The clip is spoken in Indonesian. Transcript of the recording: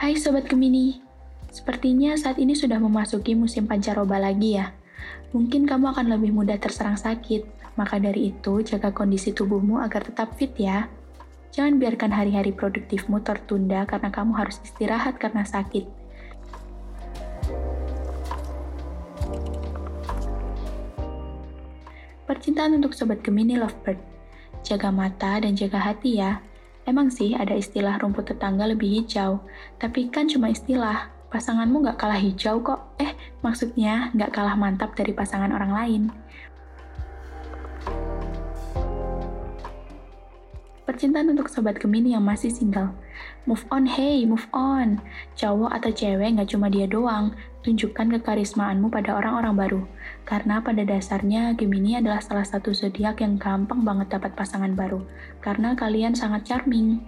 Hai Sobat Gemini, sepertinya saat ini sudah memasuki musim pancaroba lagi ya. Mungkin kamu akan lebih mudah terserang sakit, maka dari itu jaga kondisi tubuhmu agar tetap fit ya. Jangan biarkan hari-hari produktifmu tertunda karena kamu harus istirahat karena sakit. Percintaan untuk Sobat Gemini Lovebird. Jaga mata dan jaga hati ya. Emang sih ada istilah rumput tetangga lebih hijau, tapi kan cuma istilah. Pasanganmu nggak kalah hijau kok. Eh, maksudnya nggak kalah mantap dari pasangan orang lain. Percintaan untuk sobat Gemini yang masih single. Move on, hey, move on. Cowok atau cewek nggak cuma dia doang. Tunjukkan kekarismaanmu pada orang-orang baru. Karena pada dasarnya Gemini adalah salah satu zodiak yang gampang banget dapat pasangan baru. Karena kalian sangat charming.